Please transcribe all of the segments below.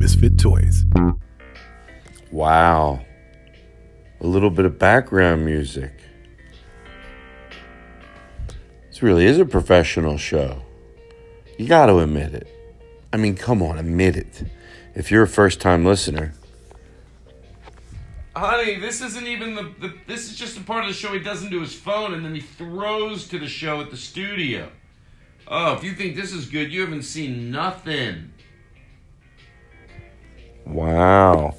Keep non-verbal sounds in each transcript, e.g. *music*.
Misfit Toys. Wow. A little bit of background music. This really is a professional show. You got to admit it. I mean, come on, admit it. If you're a first time listener, Honey, this isn't even the, the. This is just a part of the show he does into his phone and then he throws to the show at the studio. Oh, if you think this is good, you haven't seen nothing. Wow.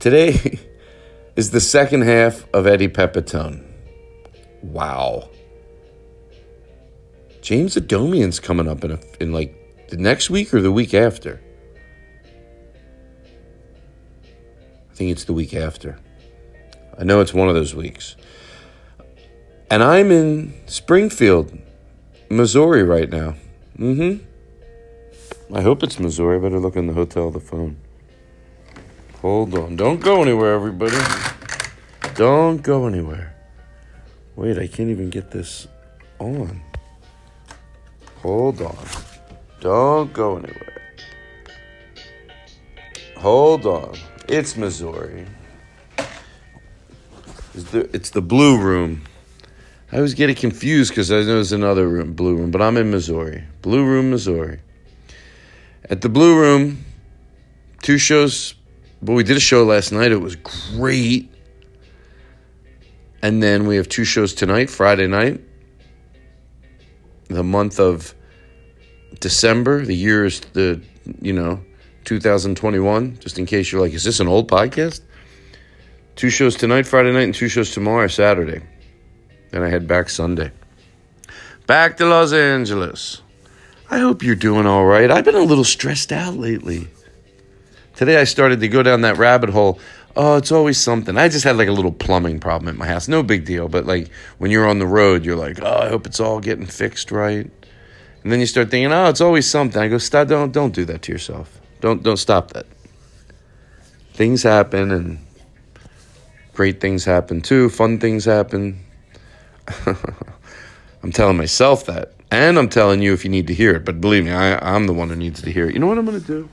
Today *laughs* is the second half of Eddie Pepitone. Wow. James Adomian's coming up in a, in like the next week or the week after. I think it's the week after. I know it's one of those weeks. And I'm in Springfield, Missouri right now. Mm hmm. I hope it's Missouri. I better look in the hotel the phone. Hold on. Don't go anywhere, everybody. Don't go anywhere. Wait, I can't even get this on. Hold on. Don't go anywhere. Hold on. It's Missouri. It's the, it's the blue room. I always get it confused because I know there's another room, blue room, but I'm in Missouri. Blue room, Missouri. At the blue room, two shows. But we did a show last night. It was great. And then we have two shows tonight, Friday night. The month of December. The year is the, you know, 2021, just in case you're like, is this an old podcast? Two shows tonight, Friday night, and two shows tomorrow, Saturday. Then I head back Sunday. Back to Los Angeles. I hope you're doing all right. I've been a little stressed out lately. Today I started to go down that rabbit hole. Oh, it's always something. I just had like a little plumbing problem at my house. No big deal, but like when you're on the road, you're like, oh, I hope it's all getting fixed right. And then you start thinking, oh, it's always something. I go, stop, don't, don't do that to yourself. Don't don't stop that. Things happen and great things happen too. Fun things happen. *laughs* I'm telling myself that. And I'm telling you if you need to hear it. But believe me, I, I'm the one who needs to hear it. You know what I'm going to do?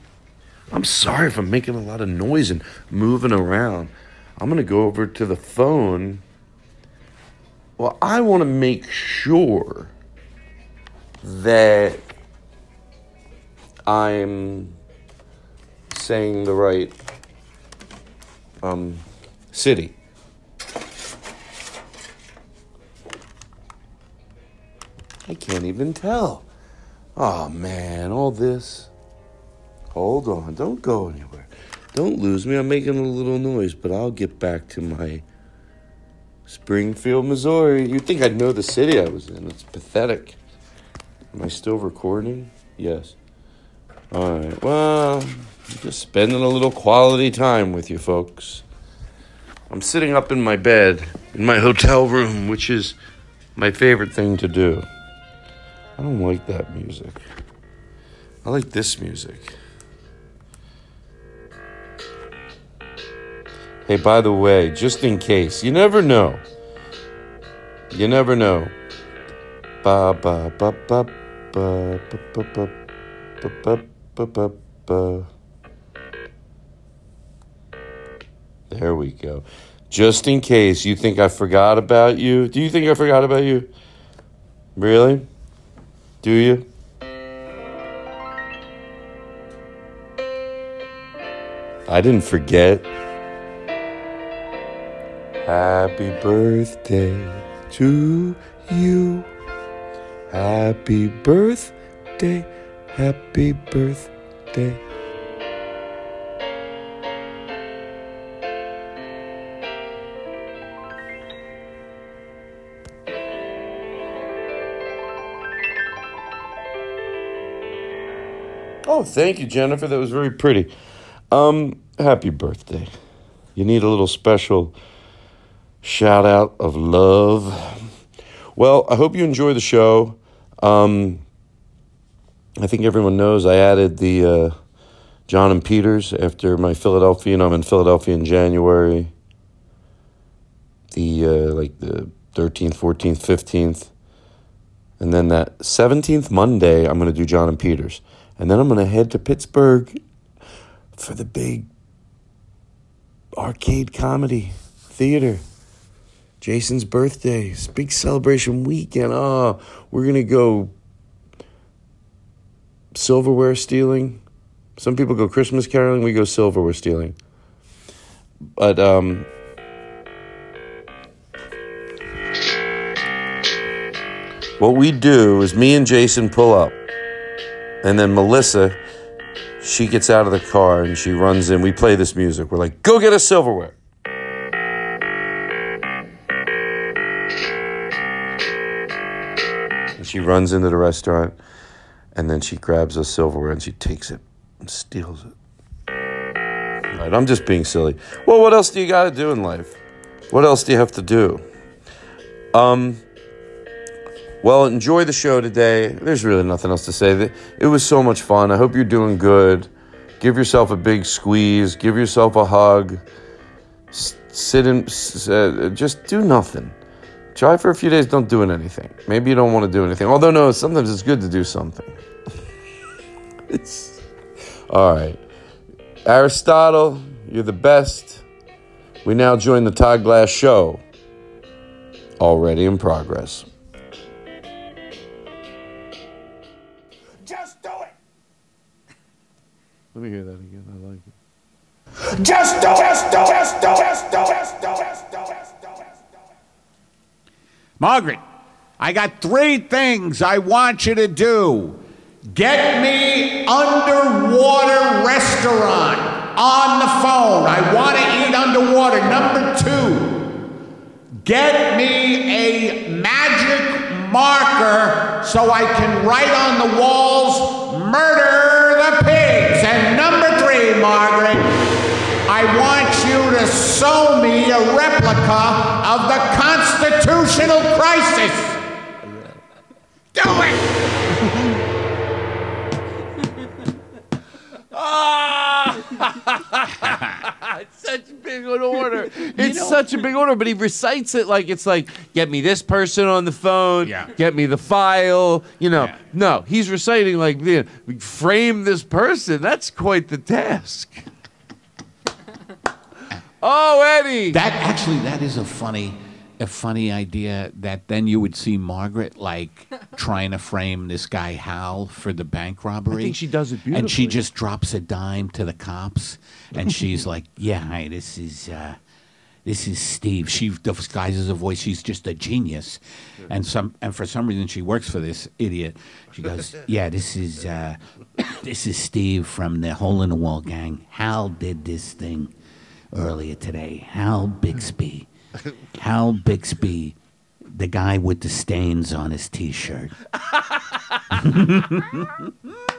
I'm sorry if I'm making a lot of noise and moving around. I'm going to go over to the phone. Well, I want to make sure that I'm saying the right um, city. I can't even tell. Oh man, all this. Hold on, don't go anywhere. Don't lose me. I'm making a little noise, but I'll get back to my Springfield, Missouri. You'd think I'd know the city I was in. It's pathetic. Am I still recording? Yes. All right. Well, just spending a little quality time with you folks. I'm sitting up in my bed in my hotel room, which is my favorite thing to do. I don't like that music. I like this music. Hey, by the way, just in case, you never know. You never know. Ba ba ba ba ba ba ba ba ba ba ba ba. There we go. Just in case you think I forgot about you. Do you think I forgot about you? Really? Do you? I didn't forget. Happy birthday to you. Happy birthday. Happy birthday. Oh, thank you, Jennifer. That was very pretty. Um, happy birthday. You need a little special shout out of love. Well, I hope you enjoy the show. Um, I think everyone knows I added the uh, John and Peters after my Philadelphia, and I'm in Philadelphia in January. The uh, like the 13th, 14th, 15th. And then that 17th Monday, I'm going to do John and Peters. And then I'm going to head to Pittsburgh for the big arcade comedy theater. Jason's birthday, big celebration weekend. Oh, we're going to go silverware stealing. Some people go Christmas caroling, we go silverware stealing. But um What we do is me and Jason pull up, and then Melissa, she gets out of the car and she runs in. We play this music. We're like, go get us silverware. And she runs into the restaurant, and then she grabs us silverware and she takes it and steals it. Right, I'm just being silly. Well, what else do you got to do in life? What else do you have to do? Um, well, enjoy the show today. There's really nothing else to say. It was so much fun. I hope you're doing good. Give yourself a big squeeze. Give yourself a hug. S- sit and uh, just do nothing. Try for a few days. Don't doing anything. Maybe you don't want to do anything. Although no, sometimes it's good to do something. it's *laughs* all right. Aristotle, you're the best. We now join the Todd Glass show. Already in progress. Let me hear that again. I like it. Just do it. Just do it. Just do it. Just do it. Just do it. Just do it. Just do it. Margaret, I got three things I want you to do. Get me underwater restaurant on the phone. I want to eat underwater. Number two, get me a magic marker so I can write on the walls, murder Margaret, I want you to sew me a replica of the constitutional crisis. Do it! Such a big order, but he recites it like it's like, get me this person on the phone, Yeah. get me the file. You know, Yeah. no, he's reciting like, you know, frame this person. That's quite the task. *laughs* oh, Eddie. That actually, that is a funny, a funny idea. That then you would see Margaret like *laughs* trying to frame this guy Hal for the bank robbery. I think she does it beautifully. And she just drops a dime to the cops, and *laughs* she's like, "Yeah, hi, this is." Uh, this is Steve. She disguises her voice. She's just a genius, and some and for some reason she works for this idiot. She goes, *laughs* "Yeah, this is uh, *coughs* this is Steve from the Hole in the Wall gang. Hal did this thing earlier today. Hal Bixby, *laughs* Hal Bixby, the guy with the stains on his T-shirt." *laughs*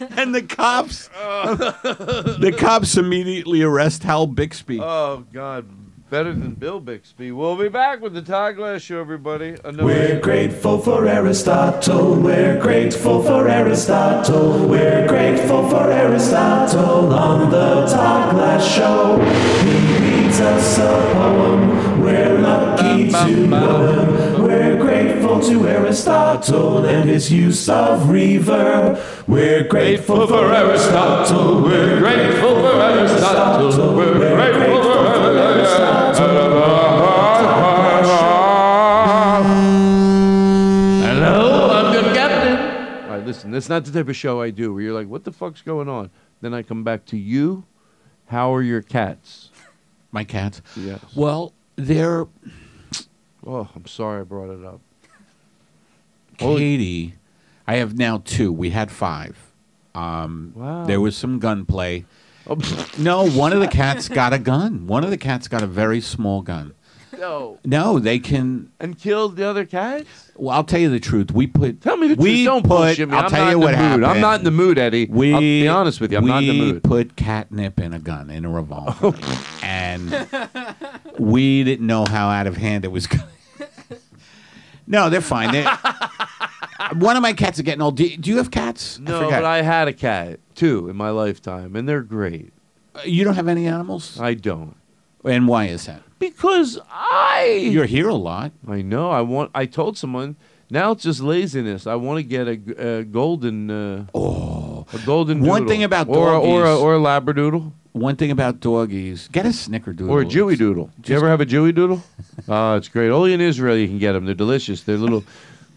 *laughs* and the cops, *laughs* the cops immediately arrest Hal Bixby. Oh, God. Better than Bill Bixby. We'll be back with the Todd Glass Show, everybody. Another We're grateful for Aristotle. We're grateful for Aristotle. We're grateful for Aristotle on the Todd Glass Show. He reads us a poem. We're lucky to know him. We're grateful to Aristotle and his use of reverb. We're grateful for Aristotle. We're grateful for Aristotle. We're grateful for Aristotle. Hello, I'm your captain. All right, listen, that's not the type of show I do where you're like, what the fuck's going on? Then I come back to you. How are your cats? My cats. Yes. Well, they're Oh, I'm sorry I brought it up. Katie. I have now two. We had five. Um, Wow. There was some gunplay. Oh, *laughs* No, one of the cats got a gun. One of the cats got a very small gun. No. No, they can. And killed the other cats? Well, I'll tell you the truth. We put. Tell me the we truth. Don't put, bullshit me. I'll I'm tell not you in what the happened. mood. I'm not in the mood, Eddie. We, I'll be honest with you. I'm we not in the mood. We put catnip in a gun, in a revolver, and we didn't know how out of hand it was going. *laughs* no, they're fine. They're, *laughs* one of my cats are getting old. Do, do you have cats? No, forgot. but I had a cat, too, in my lifetime, and they're great. Uh, You don't have any animals, I don't. and why is that? Because I. You're here a lot. I know. I want. I told someone. Now it's just laziness. I want to get a, g- a golden. Uh, oh, a golden. One doodle. thing about or a, or a, doggies- or a labradoodle One thing about doggies, get a snickerdoodle. or a Jewy doodle. Do you ever have a Jewy doodle? Oh, *laughs* it's great. Only in Israel you can get them. They're delicious. They're little,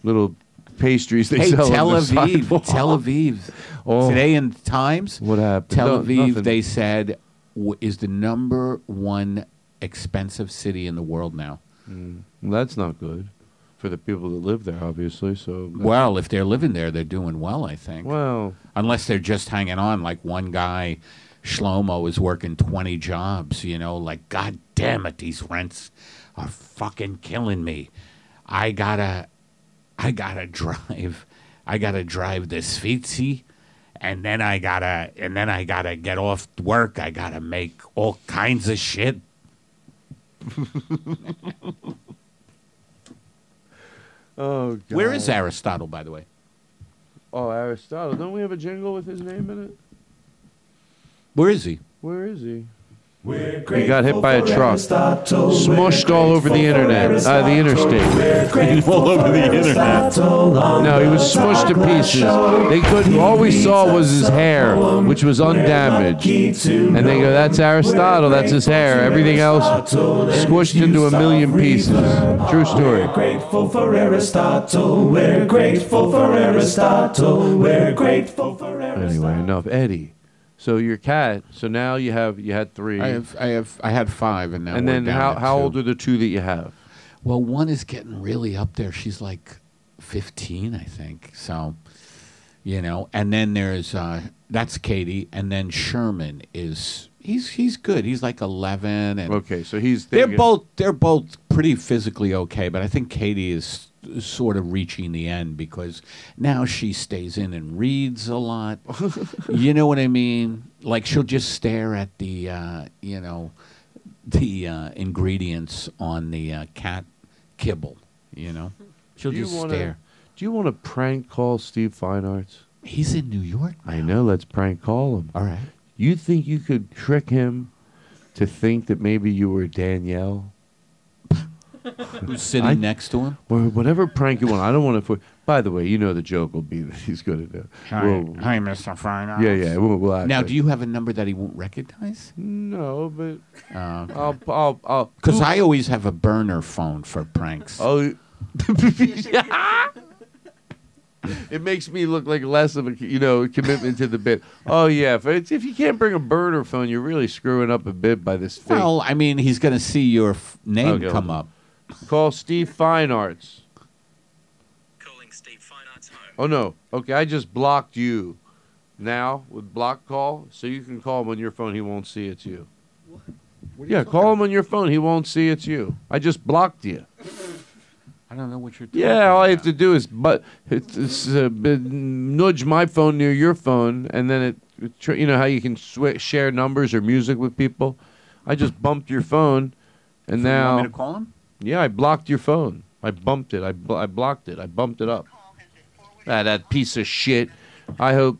little pastries they Hey, sell Tel Aviv. Tel *laughs* Aviv. Oh. Today in Times, What happened? Tel No, Aviv, nothing. they said, w- is the number one expensive city in the world now. Mm. That's not good for the people that live there, obviously. So Well, if they're living there, they're doing well, I think. well, Unless they're just hanging on. Like one guy, Shlomo, is working 20 jobs, you know, like, God damn it, these rents are fucking killing me. I gotta, I gotta drive, I gotta drive the Svitzi. And then I gotta, and then I gotta get off work. I gotta make all kinds of shit. *laughs* oh, God. Where is Aristotle, by the way? Oh, Aristotle. Don't we have a jingle with his name in it? Where is he? Where is he? He got hit by a truck. Smushed all over the internet, uh, the interstate. All over the internet. No, he was smushed to pieces. They couldn't. All we saw was his hair, which was undamaged. And they go, "That's Aristotle. That's his hair. Everything else squished into a million pieces." True story. We're grateful for Aristotle. We're grateful for Aristotle. We're grateful for Aristotle. Anyway, enough. Eddie. So your cat. So now you have you had three. I have, I have, I had five, and now and then how how two. old are the two that you have? Well, one is getting really up there. She's like 15, I think. So, you know, and then there's uh that's Katie, and then Sherman is he's he's good. He's like 11 and Okay, so he's they're both they're both pretty physically okay, but I think Katie is sort of reaching the end because now she stays in and reads a lot. *laughs* you know what I mean? Like she'll just stare at the uh, you know the uh, ingredients on the uh, cat kibble. You know, she'll Do just wanna- stare. Do you want to prank call Steve Fine Arts? He's in New York. I know. Let's prank call him. All right. You think you could trick him to think that maybe you were Danielle? *laughs* Who's sitting I- next to him? Or whatever prank you want. I don't want to. By the way, you know the joke will be that he's going to do. We'll- hi, Mr. Fine yeah, yeah. We'll, we'll Now, like- do you have a number that he won't recognize? No, but Uh, I'll. I'll. I'll Because I always have a burner phone for pranks. Oh. *laughs* it makes me look like less of a you know commitment to the bit. Oh yeah, if, it's, if you can't bring a burner phone, you're really screwing up a bit by this fake. Well, I mean, he's going to see your f- name Okay, come up. Call Steve Fine Arts. Oh no. Okay, I just blocked you. Now with block call, so you can call him on your phone. He won't see it's you. yeah, call him on your phone. He won't see it's you. I just blocked you. I don't know what you're talking Yeah, all I have to do is but it's, it's uh, nudge my phone near your phone, and then it, it you know how you can swi share numbers or music with people. I just bumped your phone, and So you want now me to call him? Yeah, I blocked your phone. I bumped it. I bl- I blocked it. I bumped it up. Ah, that piece of shit. I hope.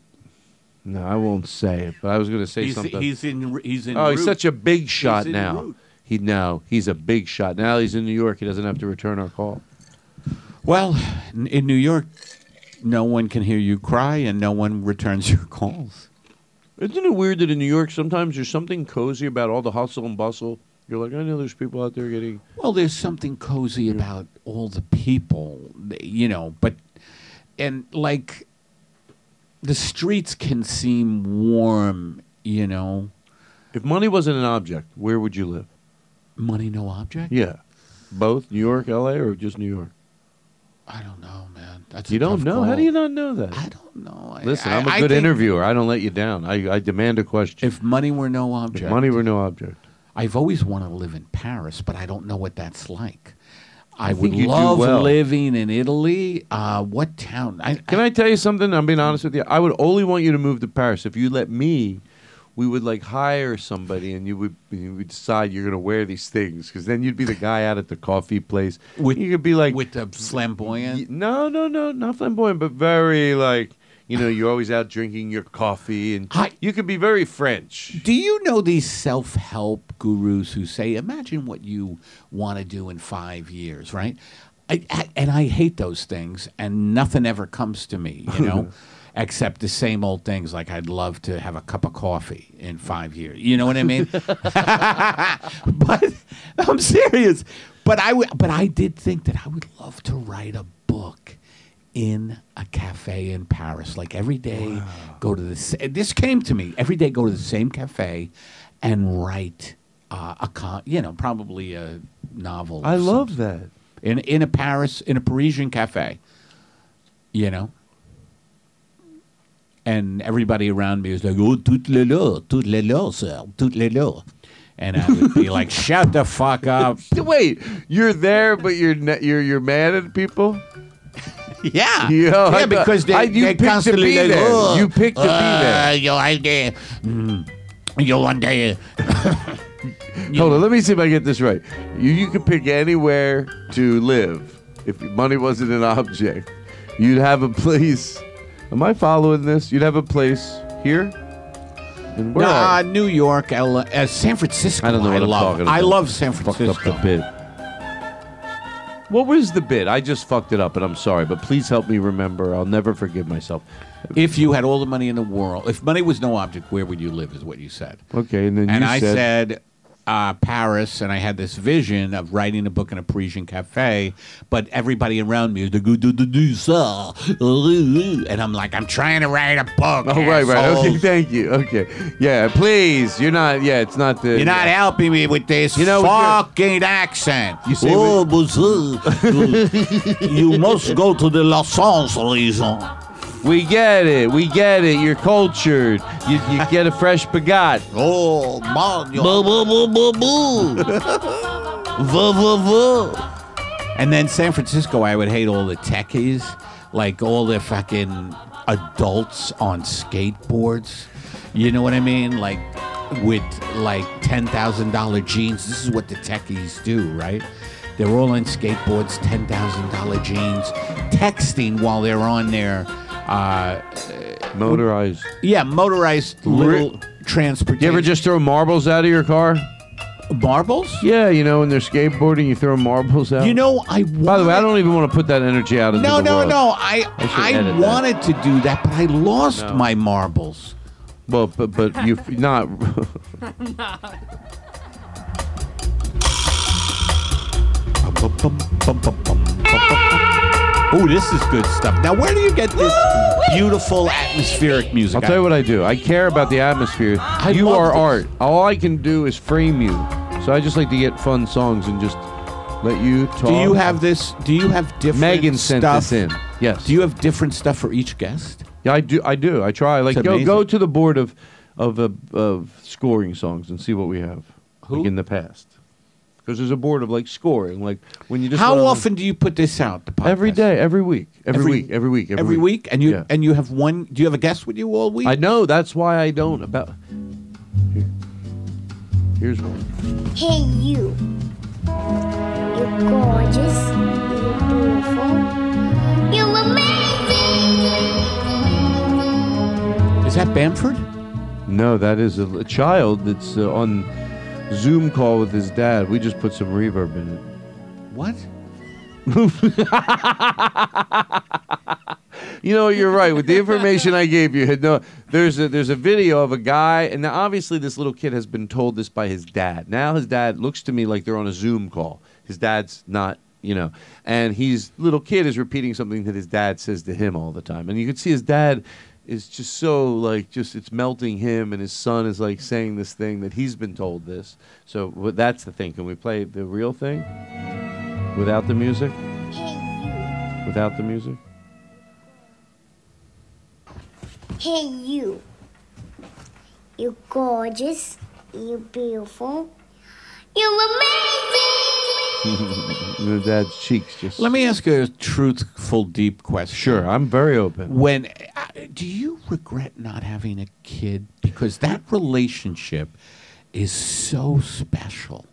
No, I won't say it, but I was going to say He's, something. he's in. He's in. oh, he's route. such a big shot en now. route. He now he's a big shot. Now he's in New York. He doesn't have to return our call. Well, in, in New York, no one can hear you cry, and no one returns your calls. Isn't it weird that in New York sometimes there's something cozy about all the hustle and bustle? You're like, I know there's people out there getting. Well, there's something cozy about all the people, you know, but and like the streets can seem warm, you know. If money wasn't an object, where would you live? Money no object. Yeah, both New York, L.A., or just New York. I don't know, man. That's You don't know? How do you not know that? I don't know. I- Listen, I- I'm a I good interviewer. I don't let you down. I, I demand a question. If money were no object, If money were no object, I've always wanted to live in Paris, but I don't know what that's like. I, I would think you do love well. living in Italy. Uh, what town? I, Can I tell you something? I'm being honest with you. I would only want you to move to Paris if you let me. We would like hire somebody, and you would you would decide you're going to wear these things because then you'd be the guy out at the coffee place. With- you could be like with the flamboyant. No, no, no, not flamboyant, but very like you know, you're always out drinking your coffee, and I- you could be very French. Do you know these self help gurus who say, imagine what you want to do in five years, right? I, I, and I hate those things, and nothing ever comes to me, you know, *laughs* except the same old things like I'd love to have a cup of coffee in five years. You know what I mean? *laughs* *laughs* but I'm serious. But I, w- but I did think that I would love to write a book in a cafe in Paris. Like every day, go to the. sa- This came to me every day. Go to the same cafe, and write uh, a con. You know, probably a novel. I love something. that. in in a Paris in a Parisian cafe. You know. And everybody around me was like, "Oh, tout le là, tout le là, sir, tout le là," and I would be like, *laughs* "Shut the fuck up!" Wait, you're there, but you're ne- you're you're mad at people. *laughs* Yeah, yeah, because they, I- you they picked to be there. "Oh, You picked to be there." uh, Yo, I dare. Mm, yo, one day. *laughs* Hold on, let me see if I get this right. You you could pick anywhere to live if money wasn't an object. You'd have a place. Am I following this? You'd have a place here. And where Nah, New York, L- uh, San Francisco. I don't know what I'm love. I love San fucked Francisco. up the bit. What was the bit? I just fucked it up, and I'm sorry. But please help me remember. I'll never forgive myself. If you had all the money in the world, if money was no object, where would you live? Is what you said. Okay, and then and you I said, said uh, Paris, and I had this vision of writing a book in a Parisian cafe, but everybody around me is like, "Do, do, do, do, sir." and I'm like, I'm trying to write a book. "Oh right, right. Okay, thank you. Okay, yeah. Please, you're not. Yeah, it's not the. You're not yeah. helping me with this You know, with fucking accent. You say oh, monsieur, you must go to the Los Angeles. We get it. We get it. You're cultured. You, you *laughs* get a fresh bagat. Oh, man. Boo, boo, boo, boo, boo. *laughs* Vuh, vuh, vuh. And then San Francisco, I would hate all the techies, like all the fucking adults on skateboards. You know what I mean? Like with like ten thousand dollar jeans. This is what the techies do, right? They're all on skateboards, ten thousand dollar jeans, texting while they're on their uh, Motorized. yeah motorized little transportation. You ever just throw marbles out of your car? marbles? Yeah, you know, when they're skateboarding, you throw marbles out. You know, I By the way, I don't even want to put that energy out into No, the no, world. no. I I I, edit that. wanted to do that, but I lost No. my marbles. Well, but but you *laughs* not. *laughs* not. Oh, this is good stuff. Now, where do you get this beautiful atmospheric music? I'll tell you what I do. I care about the atmosphere. you love are this. art. All I can do is frame you. So I just like to get fun songs and just let you talk. Do you have this? Do you have different stuff? Megan sent stuff? this in. Yes. Do you have different stuff for each guest? Yeah, I do. I do. I try. Like It's go amazing. go to the board of of uh, of scoring songs and see what we have. Who? Like in the past. Because there's a board of like scoring. Like when you just How wanna- often do you put this out? The podcast? Every day, every week, every, Every- week, every week, Every week, and you Yeah. and you have one. Do you have a guest with you all week? I know. That's why I don't about. Here. Here's one. Hey, you. You're gorgeous. You're beautiful. You're amazing. Is that Bamford? No, that is a, a child that's uh, on Zoom call with his dad. We just put some reverb in it. What? *laughs* You know, you're right. With the information I gave you, no, there's a there's a video of a guy, and now obviously this little kid has been told this by his dad. Now his dad looks to me like they're on a Zoom call. His dad's not, you know, and he's little kid is repeating something that his dad says to him all the time, and you can see his dad is just so like just it's melting him, and his son is like saying this thing that he's been told this. So that's the thing. Can we play the real thing without the music? Hey, Without the music? Hey, you. You're gorgeous. You're beautiful. You're amazing. *laughs* Your dad's cheeks just. Let me ask you a truthful, deep question. Sure, I'm very open. When uh, do you regret not having a kid? Because that relationship is so special.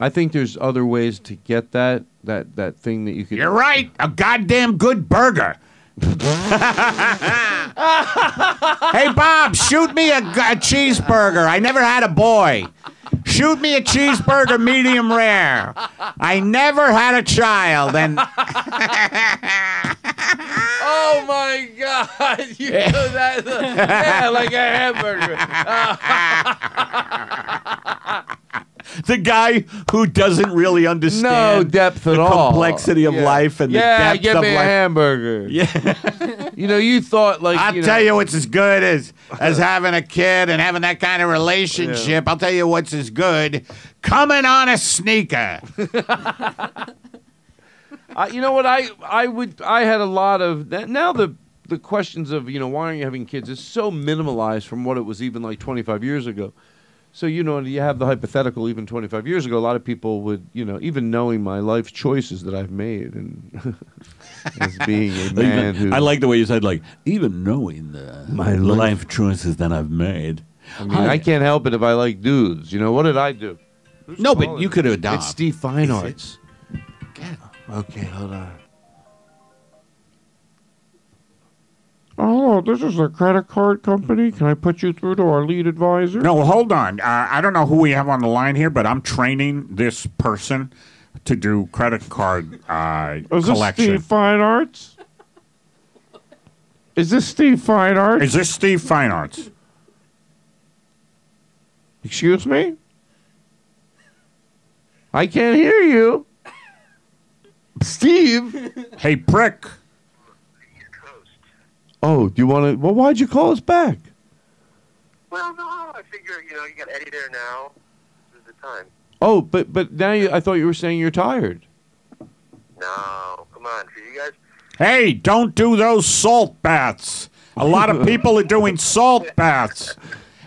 I think there's other ways to get that that that thing that you could. You're right. A goddamn good burger. *laughs* *laughs* hey Bob, shoot me a, g- a cheeseburger. I never had a boy. Shoot me a cheeseburger, medium rare. I never had a child, and *laughs* Oh my God! *laughs* You know that? Uh, yeah, like a hamburger. *laughs* the guy who doesn't really understand no depth at the all. complexity of Yeah. life and yeah, the depth give of me life. a hamburger. Yeah. *laughs* You know, you thought like I'll you know, tell you what's as good as as having a kid and having that kind of relationship. I'll tell you what's as good coming on a sneaker. *laughs* I, you know what I I would I had a lot of that now the the questions of you know why aren't you having kids is so minimalized from what it was even like 25 years ago. So you know you have the hypothetical even 25 years ago a lot of people would you know even knowing my life choices that I've made and *laughs* as being a *laughs* man who I like the way you said, like, even knowing the My life, life- choices that I've made. I mean I can't help it if I like dudes. You know what did I do? No, but you could adopt. It's Steve Fine Arts. Okay, hold on. Oh, this is a credit card company. Can I put you through to our lead advisor? No, hold on. Uh, I don't know who we have on the line here, but I'm training this person to do credit card uh, Is this collection. Steve Fine Arts? Is this Steve Fine Arts? Is this Steve Fine Arts? Excuse me? I can't hear you. Steve? Hey, prick. Oh, do you want to? Well, why'd you call us back? Well, no, I figure, you know, you got Eddie there now. This is the time. Oh, but but now you, I thought you were saying you're tired. No, come on, for you guys. Hey, don't do those salt baths. A lot of people are doing salt baths,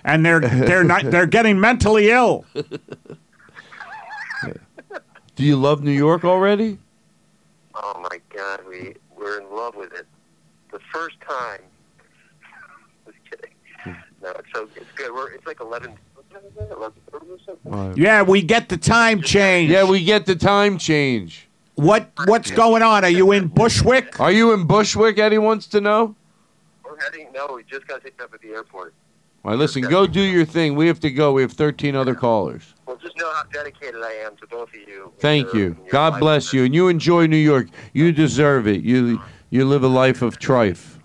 and they're they're not they're getting mentally ill. Do you love New York already? Oh my God, we we're in love with it. The first time. *laughs* Just kidding. No, it's so it's good. We're it's like eleven. what time is it? 11:30 or something? Yeah, we get the time change. Yeah, we get the time change. What what's going on? Are you in Bushwick? Are you in Bushwick? Eddie wants to know. We're heading. No, we just got picked up at the airport. All right, listen, go do your thing. We have to go. We have 13 other callers. Well, just know how dedicated I am to both of you. Thank Your- you. your God life. bless you, and you enjoy New York. You deserve it. You you live a life of trife.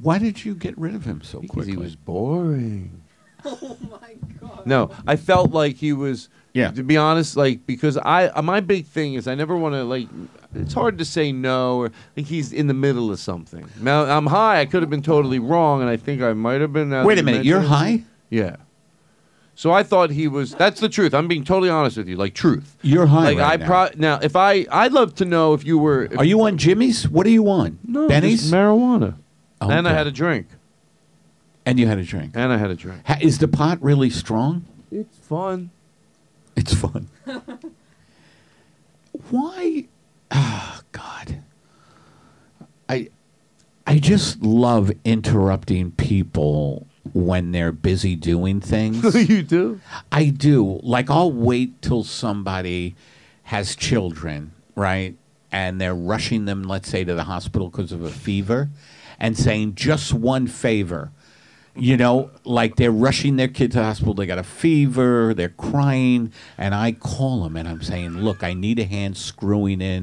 Why did you get rid of him so Because quickly? he was boring. *laughs* Oh my god. No, I felt like he was. Yeah. To be honest, like because I uh, my big thing is I never want to like. It's hard to say no or like he's in the middle of something. Now I'm high. I could have been totally wrong, and I think I might have been. Wait a minute, you're high? Yeah. So I thought he was. That's the truth. I'm being totally honest with you, like truth. You're high Like right I now. pro now, if I, I'd love to know if you were. If, Are you on Jimmy's? What are you on? no, Benny's? marijuana? Oh, and I had a drink. and you had a drink. And I had a drink. Ha- Is the pot really strong? It's fun. It's fun. *laughs* Why? Oh God. I I just love interrupting people when they're busy doing things. *laughs* you do. I do. Like I'll wait till somebody has children, right? And they're rushing them, let's say, to the hospital because of a fever, and saying just one favor. You know, like they're rushing their kid to the hospital. They got a fever. They're crying, and I call them and I'm saying, "Look, I need a hand screwing in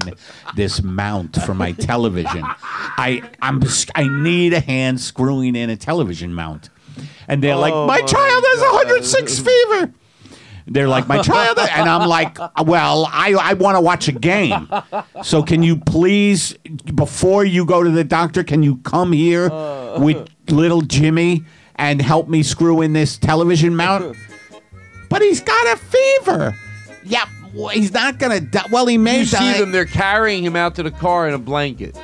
this mount for my television. I I'm I need a hand screwing in a television mount." And they're like, Oh "My my child has 106 fever." They're like, my child, *laughs* and I'm like, well, I, I want to watch a game. So can you please, before you go to the doctor, can you come here with little Jimmy and help me screw in this television mount? *laughs* But he's got a fever. Yeah, well, he's not gonna die. Well, he may You die. see them? They're carrying him out to the car in a blanket.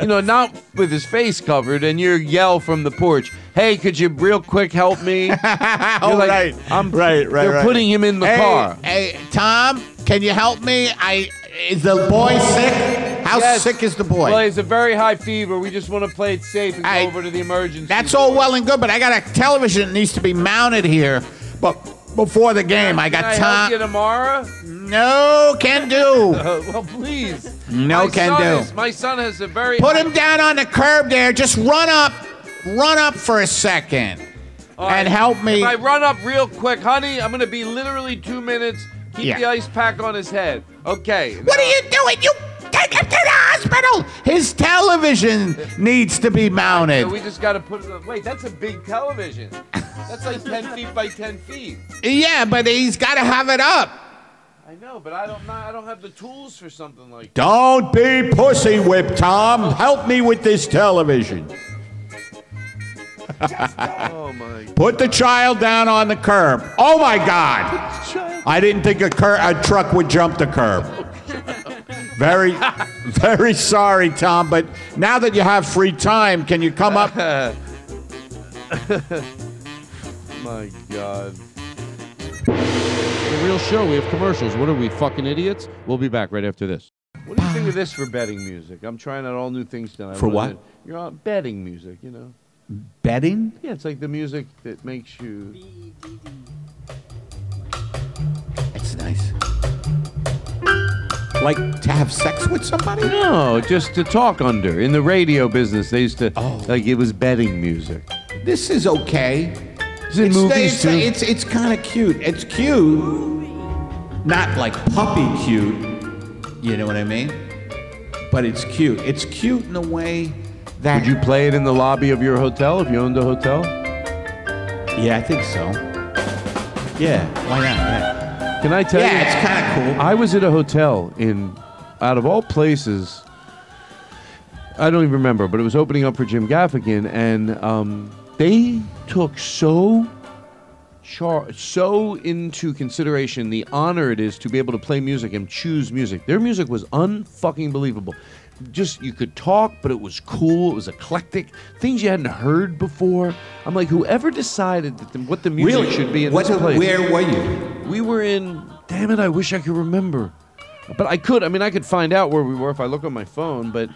you know, not with his face covered, and you yell from the porch, "Hey, could you real quick help me?" *laughs* You're oh, like, right. I'm right, right, They're right. putting him in the hey, car. Hey, Tom, can you help me? I is the boy sick? How Yes. sick is the boy? Well, he's a very high fever. We just want to play it safe and go I- over to the emergency. That's all well and good, but I got a television that needs to be mounted here. But before the game, I Can got I help you tomorrow? No, can do. Uh, *laughs* well, please. No my can do. is- my son has a very Put him down on the curb there. Just run up, run up for a second, All and right. help me. If I run up real quick, honey, I'm gonna be literally two minutes. Keep Yeah. the ice pack on his head. Okay. What are you doing? You take him to the hospital. His television needs to be So mounted. we just gotta put it. Wait, that's a big television. That's like ten *laughs* feet by ten feet. Yeah, but he's got to have it up. I know, but I don't. I don't have the tools for something like. That. Don't be pussy whipped, Tom. Help me with this television. *laughs* Oh my. Put the child down on the curb. Oh my God! *laughs* I didn't think a, cur- a truck would jump the curb. Very, *laughs* very sorry, Tom. But now that you have free time, can you come up? *laughs* My God. The real show. We have commercials. What are we, fucking idiots? We'll be back right after this. What do you think of this for betting music? I'm trying out all new things tonight. For what? it? You're on betting music, you know. Betting? Yeah, it's like the music that makes you. It's nice. Like to have sex with somebody? No, just to talk under. In the radio business, they used to Oh. like it was betting music. This is okay. Is it It's, movies it's, too? it's, it's kind of cute. It's cute. Not like puppy cute. You know what I mean? But it's cute. It's cute in a way that. Would you play it in the lobby of your hotel if you owned a hotel? Yeah, I think so. Yeah, why not? Yeah. Can I tell you? Yeah, it's kind of cool. I was at a hotel in, out of all places, I don't even remember, but it was opening up for Jim Gaffigan, and um, they took so char- so into consideration the honor it is to be able to play music and choose music. Their music was unfucking believable. Just you could talk, but it was cool. It was eclectic. Things you hadn't heard before. I'm like, whoever decided that the, what the music Really? should be in What- this place. where were you? We were in. Damn it! I wish I could remember, but I could. I mean, I could find out where we were if I look on my phone. But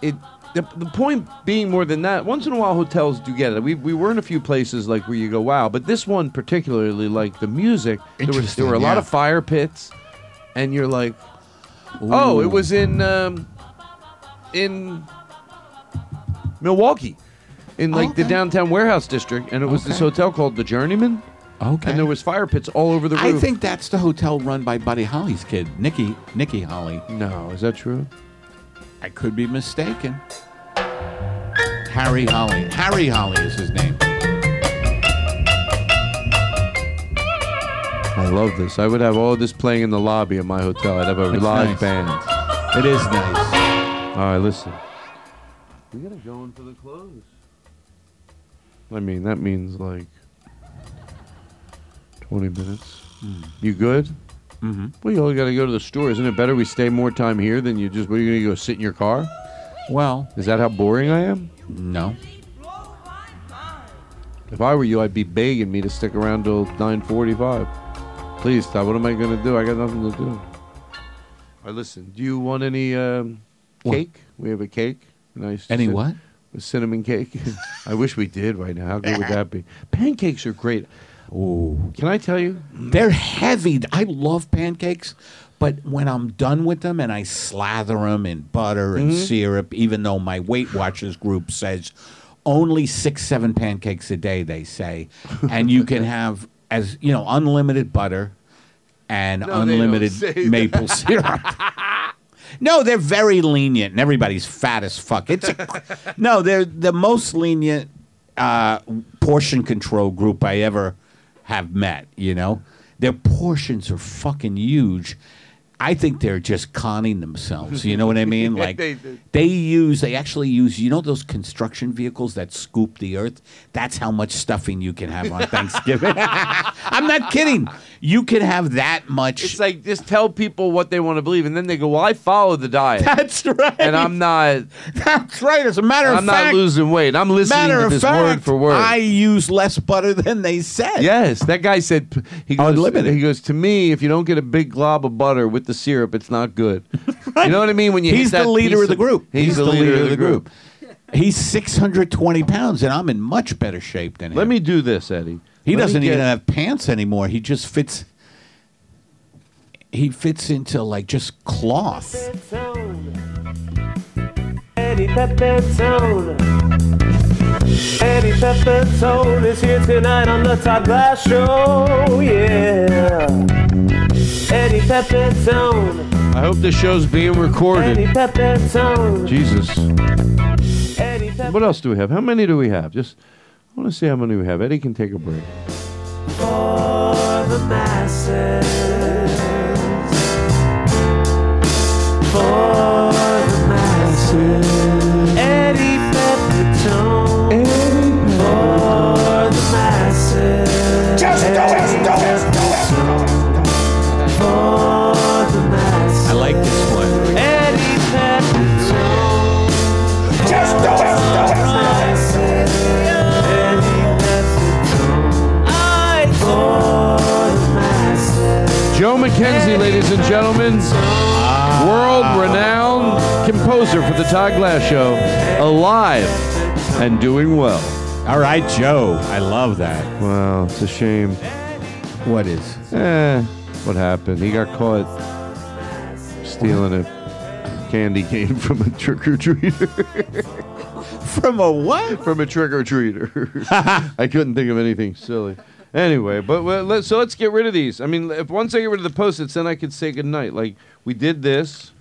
it. The, the point being more than that, once in a while hotels do get it. We, we were in a few places like where you go, wow. But this one particularly, like the music, there, was, there were a lot of fire pits, and you're like, oh, it was in um, in Milwaukee, in like the downtown warehouse district, and it was this hotel called the Journeyman, Okay. and there was fire pits all over the roof. I think that's the hotel run by Buddy Holly's kid, Nikki Nikki Holly. No, is that true? I could be mistaken. Harry Holly. Harry Holly is his name. I love this. I would have all this playing in the lobby of my hotel. I'd have a It's live nice. band. It is nice. All right, listen. We gotta go in for the close. I mean, that means like twenty minutes. Hmm. You good? Mm-hmm. Well, you only gotta go to the store. Isn't it better we stay more time here than you just? What are you gonna go sit in your car? Well, Is that how boring I am? no. If I were you, I'd be begging me to stick around till nine forty-five. Please stop. What am I gonna do? I got nothing to do. All right, listen. Do you want any um, What? cake? We have a cake. Nice. Any cin- what? A cinnamon cake. *laughs* I wish we did right now. How good would that be? Pancakes are great. Ooh. Can I tell you? They're heavy. I love pancakes, but when I'm done with them and I slather them in butter and Mm-hmm. syrup, even though my Weight Watchers group says only six, seven pancakes a day, they say, and you can *laughs* have as you know unlimited butter and No, they don't unlimited say maple *laughs* syrup. No, they're very lenient, and everybody's fat as fuck. It's a, *laughs* no, they're the most lenient uh, portion control group I ever have met. You know, their portions are fucking huge. I think they're just conning themselves. You know what I *laughs* mean? Like they they use, they actually use, you know, those construction vehicles that scoop the earth. That's how much stuffing you can have on *laughs* Thanksgiving. *laughs* I'm not kidding. You can have that much. It's like just tell people what they want to believe, and then they go, "Well, I follow the diet, That's right. and I'm not. *laughs* That's right. As a matter of fact. I'm not losing weight. I'm listening to this fact, word for word." I use less butter *laughs* than they said. Yes, that guy said he goes. Unlimited. He goes to me. If you don't get a big glob of butter with the syrup, it's not good. *laughs* You know what I mean? When you He's the leader of the group. He's, the, leader, of the group. He's 620 pounds, and I'm in much better shape than him. Let me do this, Eddie. He Let doesn't get- even have pants anymore. He just fits. He fits into like just cloth. Eddie Pepitone. Eddie Pepitone is here tonight on the Todd Glass Show. Yeah. Eddie Pepitone. I hope this show's being recorded. Eddie. Pepitone. Jesus. Eddie Pepitone. What else do we have? How many do we have? Just I want to see how many we have. Eddie can take a break. For the masses. For the masses. Joe McKenzie, ladies and gentlemen, world-renowned composer for the Todd Glass Show, alive and doing well. All right, Joe. I love that. Wow, it's a shame. What is? Eh, what happened? He got caught stealing a candy cane *laughs* from a trick or treater. From a what? from a trick or treater. *laughs* I couldn't think of anything silly. Anyway, but well, let's, so let's get rid of these. I mean, if once I get rid of the post-its, then I could say goodnight. Like we did this.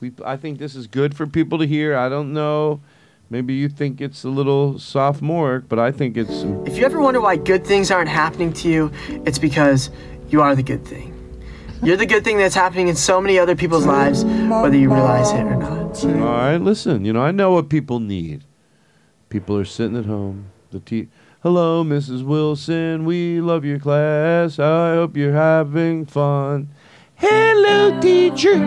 We I think this is good for people to hear. I don't know. Maybe you think it's a little sophomoric, but I think it's If you ever wonder why good things aren't happening to you, it's because you are the good thing. You're the good thing that's happening in so many other people's lives, whether you realize it or not. All right, listen. You know, I know what people need. People are sitting at home. The te- Hello, Mrs. Wilson. We love your class. I hope you're having fun. Hello, teacher.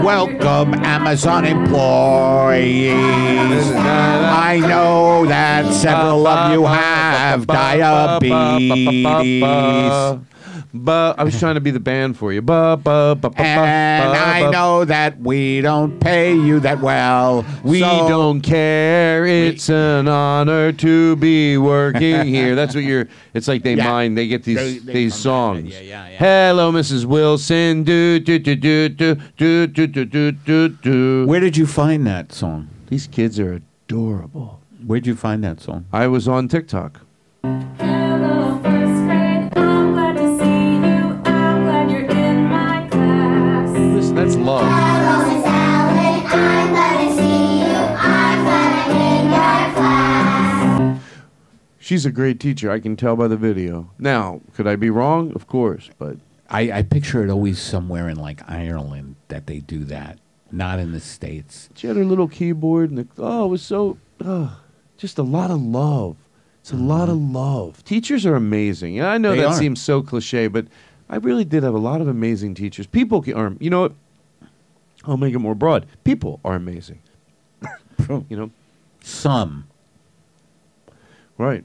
Welcome, Amazon employees. I know that several of you have diabetes. But I was trying to be the band for you. Ba, ba, ba, ba, ba, And ba, I ba. know that we don't pay you that well. We so- don't care. It's an honor to be working *laughs* here. That's what you're. It's like they Yeah. mind. They get these They- they these songs. Yeah, yeah, yeah. Hello, Mrs. Wilson. Do do do do do do do do do do do. Where did you find that song? These kids are adorable. Where'd you find that song? I was on TikTok. Listen, that's love. She's a great teacher. I can tell by the video. Now, could I be wrong? Of course, but I, I picture it always somewhere in like Ireland that they do that, not in the States. she had her little keyboard, and the, oh, it was so oh, just a lot of love. It's a lot of love. Teachers are amazing. And I know They that are. seems so cliche, but I really did have a lot of amazing teachers. People can, are, um, you know what? I'll make it more broad. People are amazing. *laughs* you know, Some. right?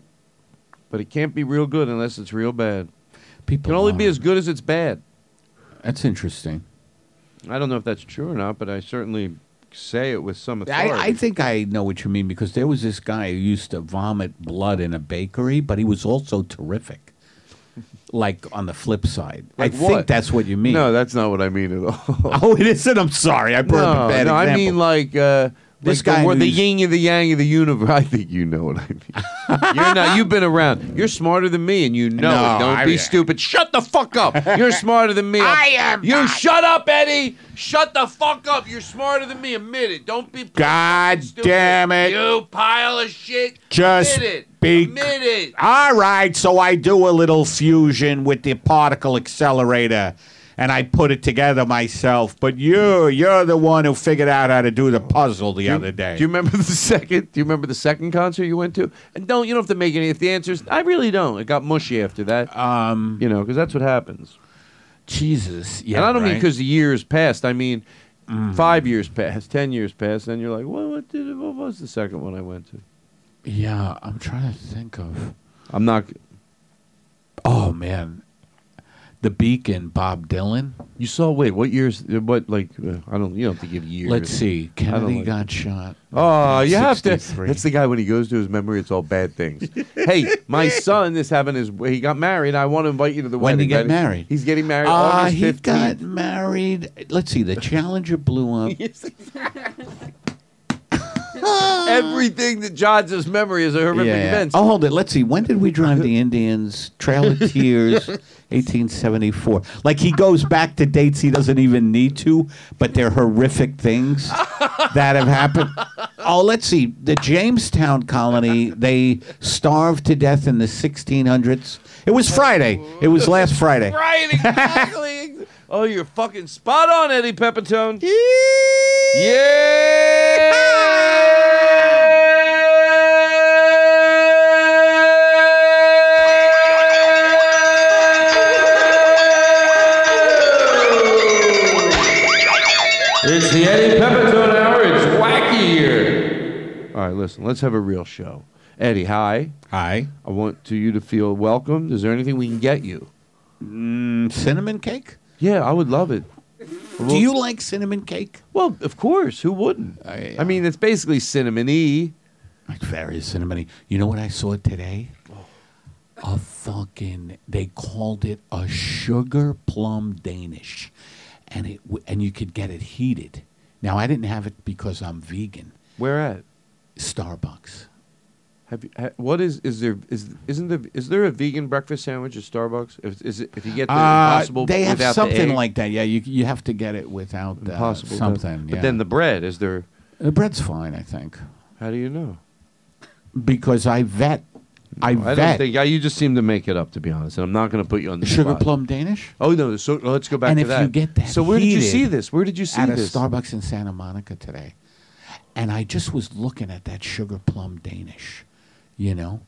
But it can't be real good unless it's real bad. It People can only be as good as it's bad. That's interesting. I don't know if that's true or not, but I certainly say it with some authority. I, I think I know what you mean because there was this guy who used to vomit blood in a bakery, but he was also terrific. Like on the flip side, Like I what? think that's what you mean. No, that's not what I mean at all. *laughs* oh, it isn't. I'm sorry, I brought up a bad no, I mean like uh, This like guy the, the yin and the yang of the universe. *laughs* I think you know what I mean. *laughs* You're not. You've been around. You're smarter than me, and you know No, it. Don't I- be stupid. Shut the fuck up. *laughs* You're smarter than me. I am You not. shut up, Eddie. Shut the fuck up. You're smarter than me. Admit it. Don't be. God damn it. You pile of shit. Just Admit it. Be- minute. All right, so I do a little fusion with the particle accelerator and I put it together myself. But you, you're the one who figured out how to do the puzzle the other day. Do you remember the second? Do you remember the second concert you went to? And don't you don't have to make any. If the answers, I really don't. It got mushy after that. Um, you know, because that's what happens. Jesus, yeah. and I don't mean because the years passed. I mean, five years passed, ten years passed, and you're like, well, what did? What was the second one I went to? Yeah, I'm trying to think of. I'm not. Oh man, the Beacon, Bob Dylan. You saw? Wait, what years? What like? Uh, I don't. You don't have to give years. Let's see. Kennedy like- got shot. Oh, you have to. 63. That's the guy when he goes to his memory, it's all bad things. *laughs* hey, my son is having his. He got married. I want to invite you to the When wedding. did he get married? He's getting married Ah, he got married. Let's see. The Challenger blew up. *laughs* *gasps* Everything that jogs his memory is a horrific Yeah. event. Oh, hold it. Let's see. When did we drive the *laughs* Indians? Trail of *laughs* Tears, 1874. Like he goes back to dates he doesn't even need to, but they're horrific things *laughs* that have happened. Oh, let's see. The Jamestown colony, they starved to death in the 1600s. It was Friday. It was last Friday. Right, exactly. Oh, you're fucking spot on, Eddie Pepitone. Yeah! It's the Eddie Pepitone hour. It's wacky here. All right, listen. Let's have a real show. Eddie, hi. Hi. I want to you to feel welcomed. Is there anything we can get you? Mm, cinnamon cake? Yeah, I would love it. Do you like cinnamon cake? Well, of course. Who wouldn't? Oh, I, mean, it's basically cinnamon-y. Very cinnamony. You know what I saw today? A fucking. They called it a sugar plum Danish, and it w- and you could get it heated. Now I didn't have it because I'm vegan. Where at? Starbucks. Have you, ha, what is is there is isn't there is there a vegan breakfast sandwich at Starbucks? If is it, if you get the Uh, impossible they have without the something like that. Yeah, you you have to get it without uh, Impossible, something. But then the bread is there? the bread's fine, I think, How do you know? because I vet. I I vet don't think. I, you just seem to make it up, to be honest. And I'm not going to put you on the sugar spot. plum Danish. Oh no! So let's go back and to that. And if you get that, so where did you see this? Where did you see this at a Starbucks in Santa Monica today, and I just was looking at that sugar plum Danish. You know,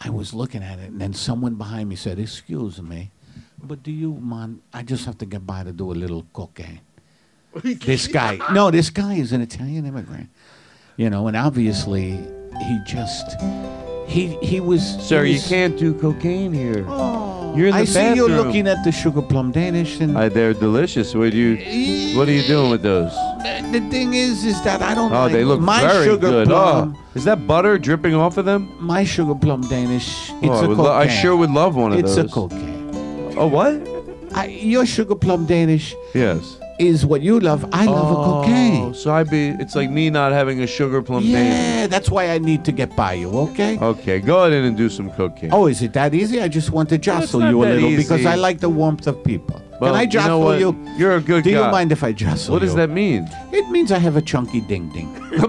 I was looking at it, and then someone behind me said, "Excuse me, but do you mind? I just have to get by to do a little cooking." *laughs* this guy, no, this guy is an Italian immigrant. You know, and obviously he just he he was. Sir, he you can't do cocaine here. Oh, You're in the I see you're looking at the sugar plum Danish, and they're delicious. What do you? What are you doing with those? the thing is, is that I don't. Oh, like they look my very sugar good. Plum, Oh, is that butter dripping off of them? My sugar plum Danish. It's oh, I, a would lo- I sure would love one of It's those. It's a cocaine. Oh, what? I, your sugar plum Danish Yes. Is what you love. I love a cocaine. Oh, so I'd be. It's like me not having a sugar plum Danish. Yeah, that's why I need to get by you. Okay. Okay, go ahead and do some cocaine. Oh, is it that easy? I just want to jostle not you a that little easy. because I like the warmth of people. Well, Can I you know jostle what? you? You're a good Do guy. you mind if I jostle What does you? that mean? It means I have a chunky ding ding. *laughs*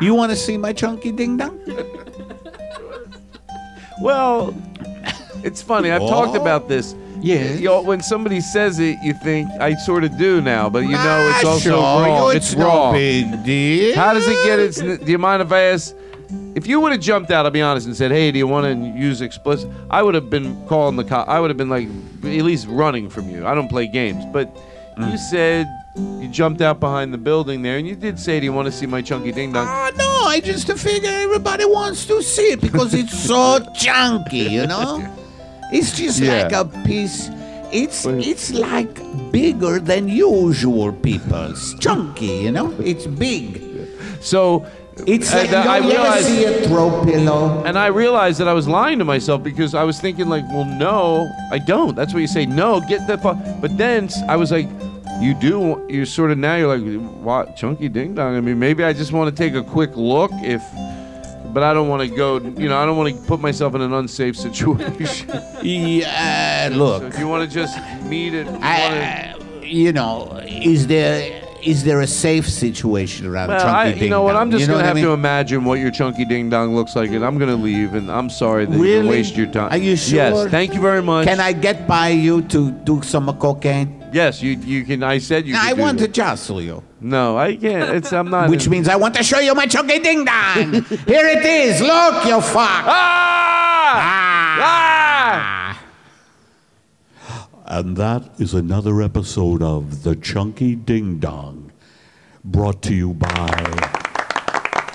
you want to see my chunky ding dong? *laughs* Well, it's funny. I've talked about this. Yes. You know, when somebody says it, you think I sort of do now, but you know it's Ah, also sure, wrong. it's It's, no wrong. big deal. How does it get its? Do you mind if I ask? If you would have jumped out, I'll be honest, and said, "Hey, do you want to use explicit?" I would have been calling the cop. I would have been like, at least running from you. I don't play games, but Mm. you said you jumped out behind the building there, and you did say, "Do you want to see my chunky ding dong?" Ah, no, I just figure everybody wants to see it because it's so *laughs* chunky, you know? It's just Yeah. like a piece. It's it's like bigger than usual people's. Chunky, you know? It's big. So It's like I realized- see a throw pillow. And I realized that I was lying to myself because I was thinking like, well, no, I don't. That's what you say. No, get the. But then I was like, you do. You sort of now you're like, what, chunky ding dong. I mean, maybe I just want to take a quick look if. But I don't want to go. You know, I don't want to put myself in an unsafe situation. *laughs* Yeah, look. So if you want to just meet it, you I, wanna- you know, is there is there a safe situation around Well, Chunky I, Ding you know what? I'm just You know gonna what I have mean? to imagine what your chunky ding dong looks like, and I'm gonna leave. And I'm sorry that you waste your time. Are you sure? Yes. Thank you very much. Can I get by you to do some cocaine? Yes, you you can. I said you. No, could I do want to that. jostle you. No, I can't. It's I'm not. Which means I want to show you my chunky ding dong. *laughs* Here it is. Look, you fuck. Ah! And that is another episode of The Chunky Ding Dong, brought to you by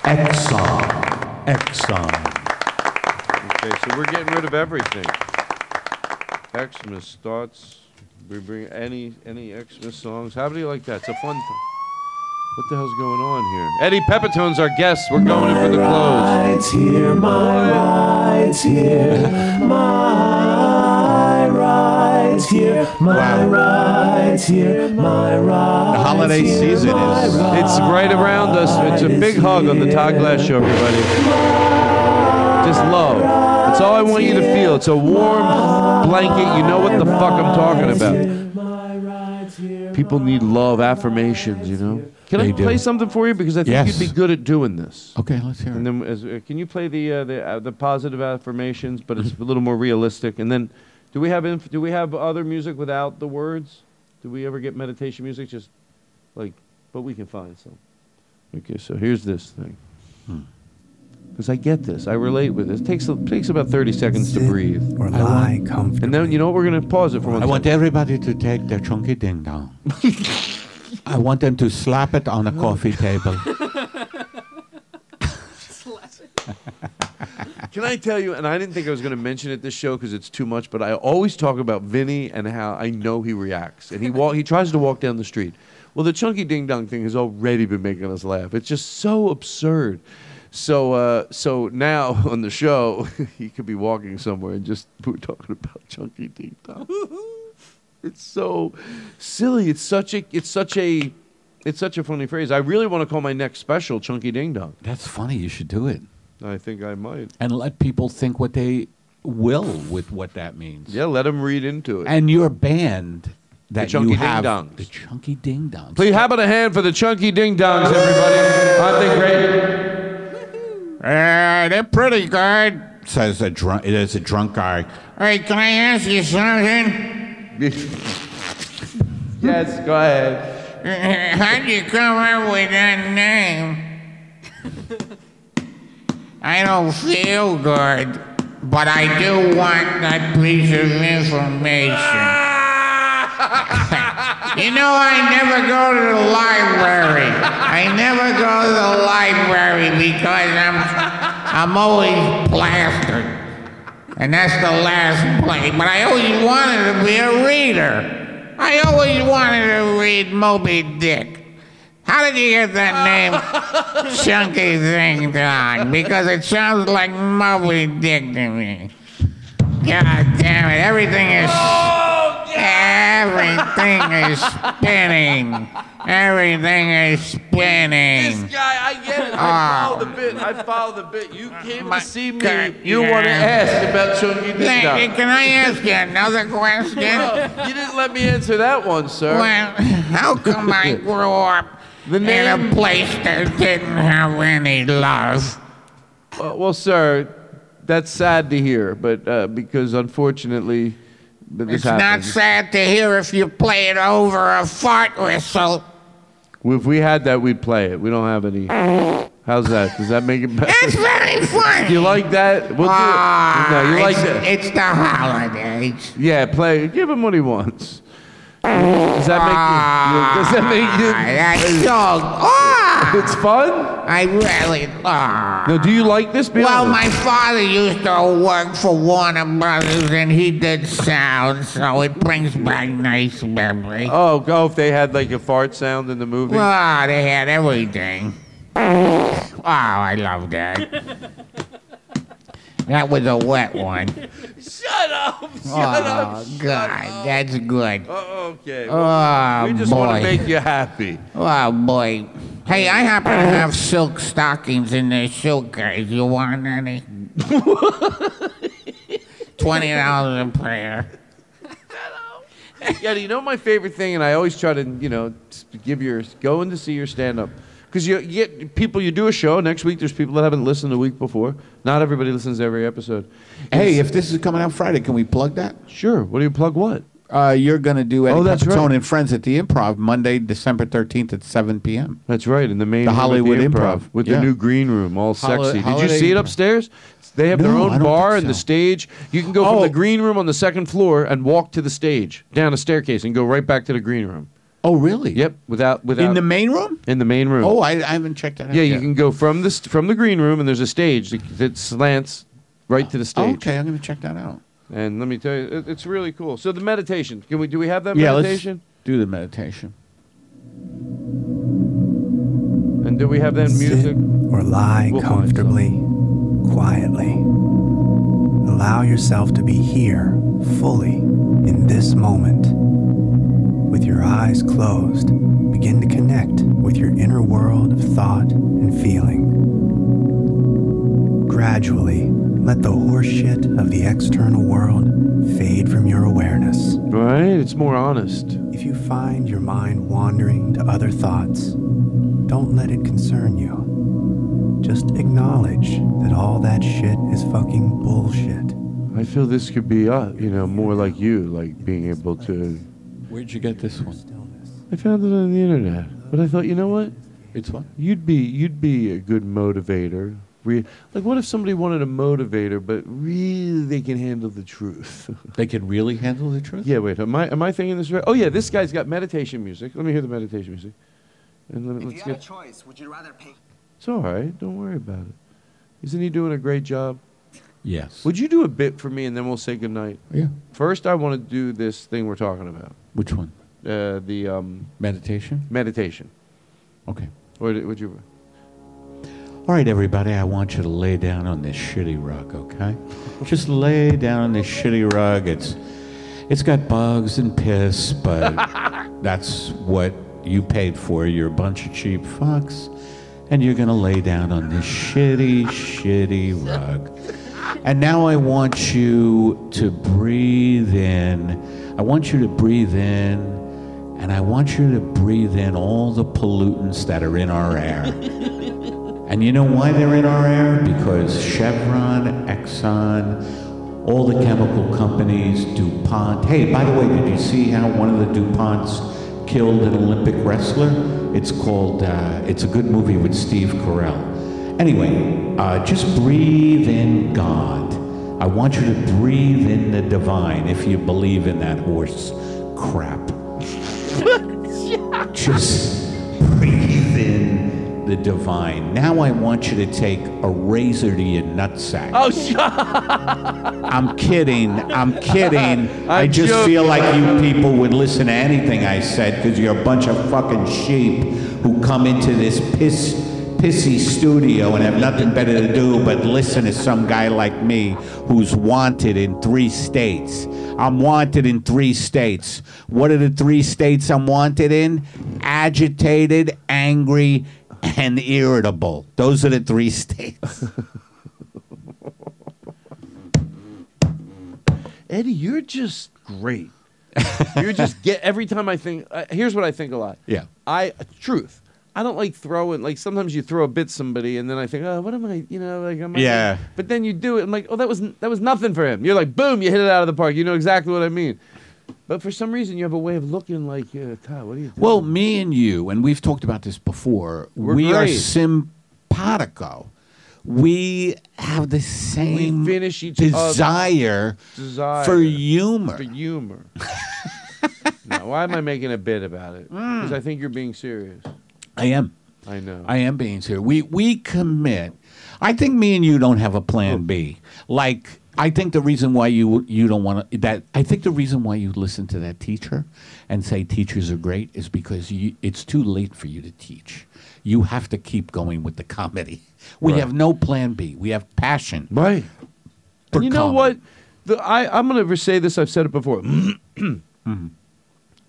Exxon. Exxon. Okay, so we're getting rid of everything. Xmas starts. We bring any any Xmas songs. How do you like that? It's a fun. Th- what the hell's going on here? Eddie Pepitone's our guest. We're going in for the close. Rides here, my rides here, my rides here, my rides here, my rides. The holiday here, season is- It's right around us. It's a big hug on the Todd Glass Show, everybody. Just love. That's all I want you to feel. It's a warm blanket. You know what the fuck I'm talking about. People need love, affirmations, you know? Can I They do. play something for you? Because I think Yes. you'd be good at doing this. Okay, let's hear it. And then, as, uh, can you play the uh, the uh, the positive affirmations, but it's a little more realistic? And then, do we have inf- do we have other music without the words? Do we ever get meditation music? Just like, but we can find some. Okay, so here's this thing. Because I get this, I relate with this. It takes takes about thirty seconds to breathe. Or lie comfortably. And then you know what? We're gonna pause it for one I want everybody to take their chunky ding dong. *laughs* I want them to slap it on a coffee table. *laughs* *laughs* Can I tell you? And I didn't think I was going to mention it this show because it's too much. But I always talk about Vinny and how I know he reacts, and he walk. He tries to walk down the street. Well, the chunky ding dong thing has already been making us laugh. It's just so absurd. So, uh, so now *laughs* on the show, *laughs* he could be walking somewhere and just *laughs* we're talking about chunky ding dong. it's so silly. It's such a. It's such a. It's such a funny phrase. I really want to call my next special "Chunky Ding Dong." That's funny. You should do it. I think I might. And let people think what they will with what that means. Yeah, let them read into it. And your band that Chunky you have, Dongs. the Chunky Ding Dongs. Please, how about a hand for the Chunky Ding Dongs, everybody? Aren't they great? Uh, they're pretty good, says a drunk. It is a drunk guy. Hey, can I ask you something? yes, go ahead. How'd you come up with that name? I don't feel good, but I do want that piece of information. *laughs* you know, I never go to the library. I never go to the library because I'm, I'm always plastered. And that's the last place. But I always wanted to be a reader. I always wanted to read Moby Dick. How did you get that name, *laughs* Chunky Ding Dong? Because it sounds like Moby Dick to me. God damn it! Everything is oh, everything is spinning. Everything is spinning. This guy, I get it. I Ah. follow the bit. I follow the bit. You came My to see me. God, You want to ask about Chunky Dong. Can I ask you another question? *laughs* you didn't let me answer that one, sir. Well, how come I *laughs* grew up The in a place that didn't have any love? Uh, well, sir, that's sad to hear, but uh, because unfortunately, th- this It's not sad to hear if you play it over a fart whistle. If we had that, we'd play it. We don't have any. How's that? Does that make it better? It's very funny. You like that? We'll do Ah, it. No, you like that? It's the holidays. Yeah, play. Give him what he wants. Does that make you? Does that make you? Ah, That's so. Ah, *laughs* It's fun. I really. Ah. No, do you like this? Be Well, honest. my father used to work for Warner Brothers, and he did sound, so it brings back nice memories. Oh, go if they had like a fart sound in the movie. Ah, they had everything. *laughs* Oh, I love that. That was a wet one. Shut up! Shut Oh, up! God, that's good. Oh, okay. Oh, we just want boy. to make you happy. Oh, boy. Hey, I happen to have silk stockings in the suitcase. You want any? *laughs* $20 a pair. yeah, you know my favorite thing, and I always try to, you know, give your go in to see your stand up. Because you, you get people, you do a show. Next week, there's people that haven't listened the week before. Not everybody listens to every episode. Hey, It's- if this is coming out Friday, can we plug that? Sure. What do you plug? What? Uh, you're going to do Eddie Oh, that's Pepitone right. and Friends at the Improv Monday, December 13th at 7 p.m. That's right, in the main The room Hollywood the Improv. with Yeah. the new green room, all Holi- sexy. Did you see it upstairs? They have their No, I own bar think and the stage. You can go from Oh. the green room on the second floor and walk to the stage down a staircase and go right back to the green room. Oh, really? Yep, without without In the main room? in the main room. Oh, I, I haven't checked that out. yeah, you can go from the st- from the green room and there's a stage that, that slants right to the Oh, stage. okay, I'm going to check that out. And let me tell you, it, it's really cool. So the meditation, can we do we have that yeah, meditation? let's do the meditation. And do we have that music? or lie We'll comfortably, quietly. Allow yourself to be here fully in this moment. With your eyes closed, begin to connect with your inner world of thought and feeling. Gradually, let the horseshit of the external world fade from your awareness. Right? It's more honest. If you find your mind wandering to other thoughts, don't let it concern you. Just acknowledge that all that shit is fucking bullshit. I feel this could be, uh, you know, more like you, like being able to. Where'd you get this one? I found it on the internet, but I thought, you know what? It's what? You'd be, you'd be a good motivator. Re- like, what if somebody wanted a motivator, but really they can handle the truth? *laughs* They can really handle the truth? yeah. Wait, am I, am I thinking this right? Oh yeah, this guy's got meditation music. Let me hear the meditation music. And let, If let's you had a choice, would you rather pay? It's all right. Don't worry about it. Isn't he doing a great job? Yes. Would you do a bit for me, and then we'll say goodnight? Yeah. First, I want to do this thing we're talking about. Which one? Uh, the um, Meditation? meditation. Okay. What would you? All right, everybody, I want you to lay down on this shitty rug, okay? Just lay down on this shitty rug. It's it's got bugs and piss, but *laughs* that's what you paid for. You're a bunch of cheap fucks. And you're gonna lay down on this shitty, shitty rug. And now I want you to breathe in. I want you to breathe in, and I want you to breathe in all the pollutants that are in our air. *laughs* And you know why they're in our air? Because Chevron, Exxon, all the chemical companies, DuPont. Hey, by the way, did you see how one of the DuPonts killed an Olympic wrestler? It's called, uh, it's a good movie with Steve Carell. Anyway, uh, just breathe in God. I want you to breathe in the divine if you believe in that horse crap. *laughs* Just the divine. Now I want you to take a razor to your nutsack. Oh, shut *laughs* I'm kidding. I'm kidding. *laughs* I I'm just joking. feel like you people would listen to anything I said because you're a bunch of fucking sheep who come into this piss, pissy studio and have nothing better to do but listen to some guy like me who's wanted in three states. I'm wanted in three states. What are the three states I'm wanted in? Agitated, angry, *laughs* and irritable. Those are the three states. *laughs* Eddie, you're just great. you're just *laughs* get every time I think. Uh, here's what I think a lot. Yeah. I truth. I don't like throwing like sometimes you throw a bit somebody and then I think oh what am I you know like am I Yeah. but then you do it and like oh that was that was nothing for him you're like boom you hit it out of the park you know exactly what I mean but for some reason you have a way of looking like uh, Todd what are you doing Well, me and you, and we've talked about this before, We're we are simpatico. We have the same finish each desire, Desire for humor. for humor *laughs* now why am I making a bit about it because I think you're being serious I am. I know I am being serious. We we commit. I think me and you don't have a plan B. Like I think the reason why you you don't want to that I think the reason why you listen to that teacher and say teachers are great is because you, it's too late for you to teach. You have to keep going with the comedy. We Right. have no plan B. We have passion. Right. You know what? The, I, I'm going to say this. I've said it before. *clears throat* Mm-hmm.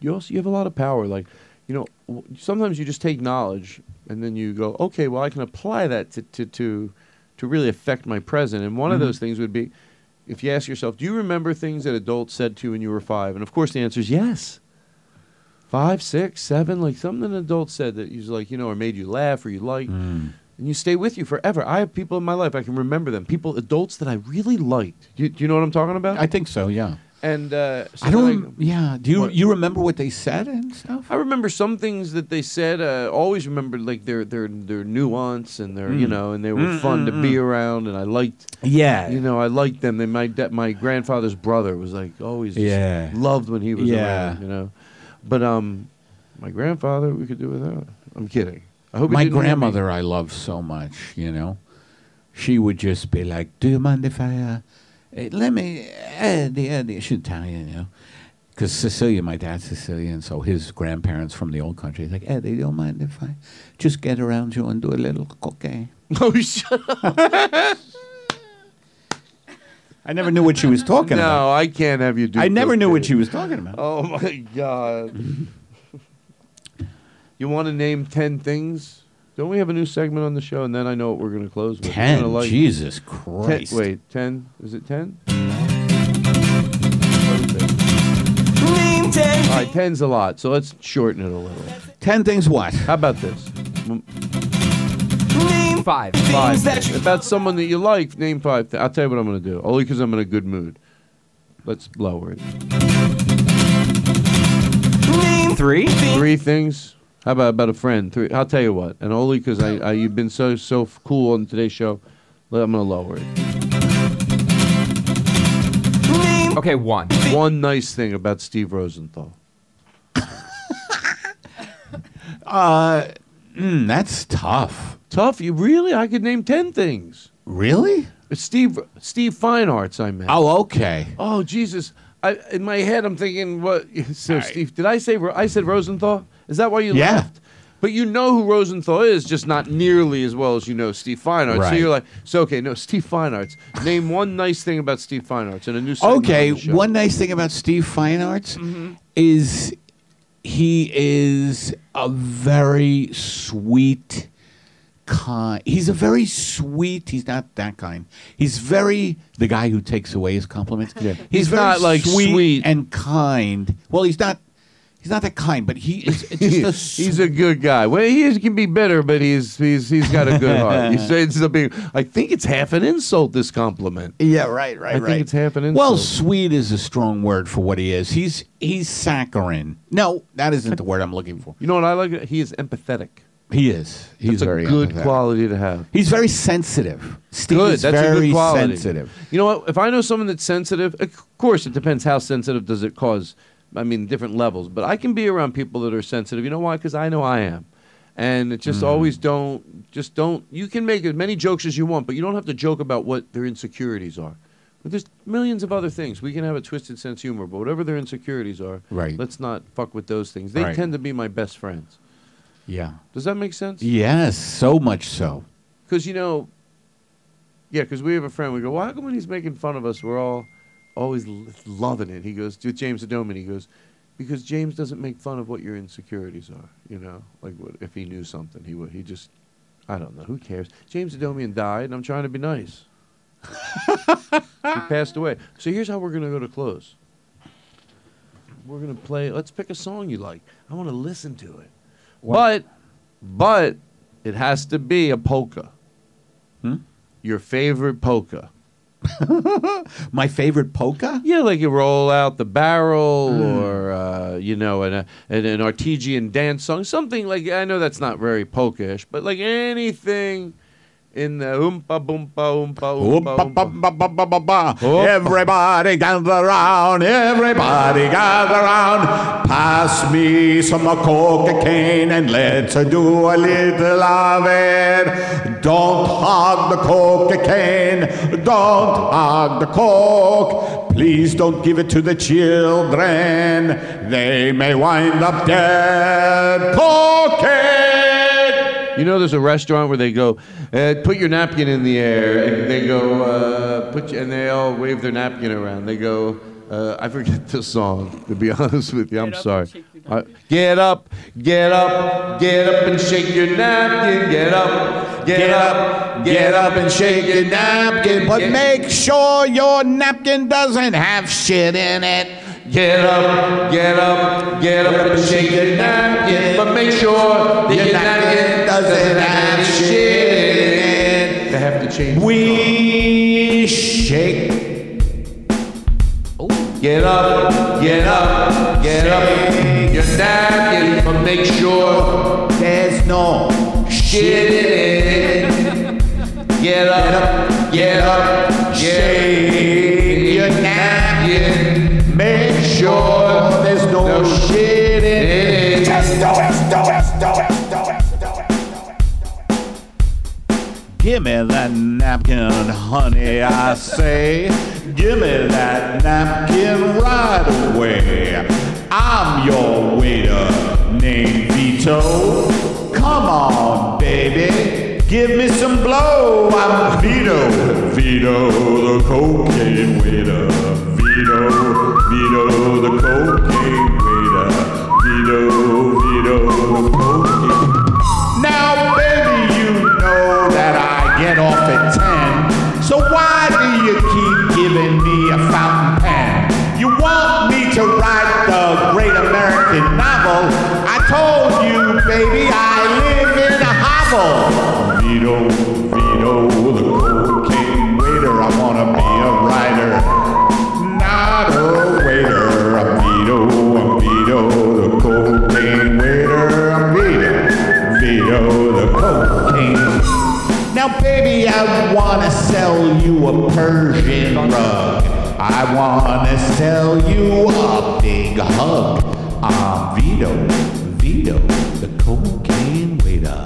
You also you have a lot of power. Like, you know, sometimes you just take knowledge and then you go, okay, well, I can apply that to to to, to really affect my present. And one of Mhm. those things would be, if you ask yourself, do you remember things that adults said to you when you were five? And of course, the answer is yes. Five, six, seven, like something an adult said that you like, you know, or made you laugh or you liked, mm. and you stay with you forever. I have people in my life I can remember them, people, adults that I really liked. Do you, do you know what I'm talking about? I think so. Yeah. And uh, so I don't. rem- yeah. Do you What? you remember what they said and stuff? I remember some things that they said. Uh, always remember like their their their nuance and their you Mm. know, and they were Mm, fun to mm, be mm. around, and I liked. Yeah. You know, I liked them. They my da- my grandfather's brother was like always Yeah. loved when he was Yeah. around. You know, but um, my grandfather we could do without. I'm kidding. I hope My didn't hear me. grandmother, I love so much. You know, she would just be like, "Do you mind if I uh, let me Eddie Eddie?" She's Italian, you know. Because Sicilian, my dad's Sicilian, so his grandparents from the old country. He's like, Eddie, do you mind if I just get around you and do a little cocaine? *laughs* Oh, shut up. I never knew what she was talking no, about. No, I can't have you do. I never knew what she was talking about. Oh my god. *laughs* you want to name ten things? Don't we have a new segment on the show? And then I know what we're going to close with. 10? gonna Jesus Ten- Christ. wait, ten? Is it ten? Name 10. All right, ten's a lot, so let's shorten it a little. Ten things what? How about this? Mm. Name Five. Five. things that you About someone that you like, name five. Th- I'll tell you what I'm going to do. Only because I'm in a good mood. Let's lower it. name Three. Three things. How about about a friend? Three. I'll tell you what. And only because I, I you've been so so cool on today's show, I'm going to lower it. Okay, one. One nice thing about Steve Rosenthal. *laughs* Uh, mm, that's tough. Tough. You really? I could name ten things. Really? Steve Steve Fine Arts. I meant. Oh, okay. Oh Jesus! I, in my head, I'm thinking, what? *laughs* So, Steve, did I say Ro- I said Rosenthal? Is that why you Yeah. laughed? But you know who Rosenthal is, just not nearly as well as you know Steve Fine Arts. So you're like, so okay, no, Steve Fine Arts. Name one nice thing about Steve Fine Arts and a new. Okay, on one nice thing about Steve Fine Arts mm-hmm. is he is a very sweet, kind. He's a very sweet. He's not that kind. He's very the guy who takes away his compliments. Yeah. He's, He's very not, like, sweet, sweet. and kind. Well, he's not. He's not that kind, but he is *laughs* just a he's a good guy. Well, he is, can be bitter, but he's he's he's got a good heart. You say it's a big. I think it's half an insult. This compliment. Yeah, right, right, I right. think it's half an insult. Well, sweet is a strong word for what he is. He's he's saccharine. No, that isn't the word I'm looking for. you know what I like? He is empathetic. He is. He's That's a very good empathetic. quality to have. He's very sensitive. Steve good. is That's very a good quality. sensitive. You know what? If I know someone that's sensitive, of course it depends how sensitive does it cause. I mean, different levels. But I can be around people that are sensitive. You know why? Because I know I am. And it Mm. just always don't, just don't. You can make as many jokes as you want, but you don't have to joke about what their insecurities are. But there's millions of other things. We can have a twisted sense of humor, but whatever their insecurities are, Right. let's not fuck with those things. They Right. tend to be my best friends. Yeah. Does that make sense? Yes, so much so. Because you know, yeah, because we have a friend. We go, well, how come when he's making fun of us, we're all always loving it? He goes to James Adomian. He goes, because James doesn't make fun of what your insecurities are. You know, like what, if he knew something, he would. He just, I don't know. Who cares? James Adomian died, and I'm trying to be nice. he passed away. So here's how we're gonna go to close. We're gonna play. Let's pick a song you like. I want to listen to it. But, but, it has to be a polka. Hmm? Your favorite polka. *laughs* My favorite polka? Yeah, like you roll out the barrel, Hmm. or uh, you know, an, uh, an an Artesian dance song, something like. I know that's not very polka-ish, but like anything in the oompa boompa oompa oompa. oompa. Oh. Everybody gather round, everybody gather round. Pass me some cocaine and let's do a little of it. Don't hog the cocaine, don't hog the coke. Please don't give it to the children, they may wind up dead. Cocaine! You know, there's a restaurant where they go, uh, put your napkin in the air, and they go, uh, put, you, and they all wave their napkin around. They go, uh, I forget the song. To be *laughs* honest with you, I'm sorry. Uh, get up, get up, get up and shake your napkin. Get up, Get up, get up and shake your napkin, but make sure your napkin doesn't have shit in it. Get up, get up, get up and shake your napkin, but make sure that your napkin doesn't have shit in it. They have to change. We shake. Oh. Get up, get up, get up. Your napkin, but make sure there's no shit in it. *laughs* Get up, get up, Give me that napkin, honey, I say. Give me that napkin right away. I'm your waiter named Vito. Come on, baby. Give me some blow. I'm Vito. Vito, the cocaine waiter. Vito, Vito, the cocaine waiter. Vito, 10 off at 10. So why do you keep giving me a fountain pen? You want me to write the great American novel. I told you, baby, I live in a hovel. Vito. Now, baby, I wanna sell you a Persian rug. I wanna sell you a big hug. I'm Vito, Vito, the cocaine waiter.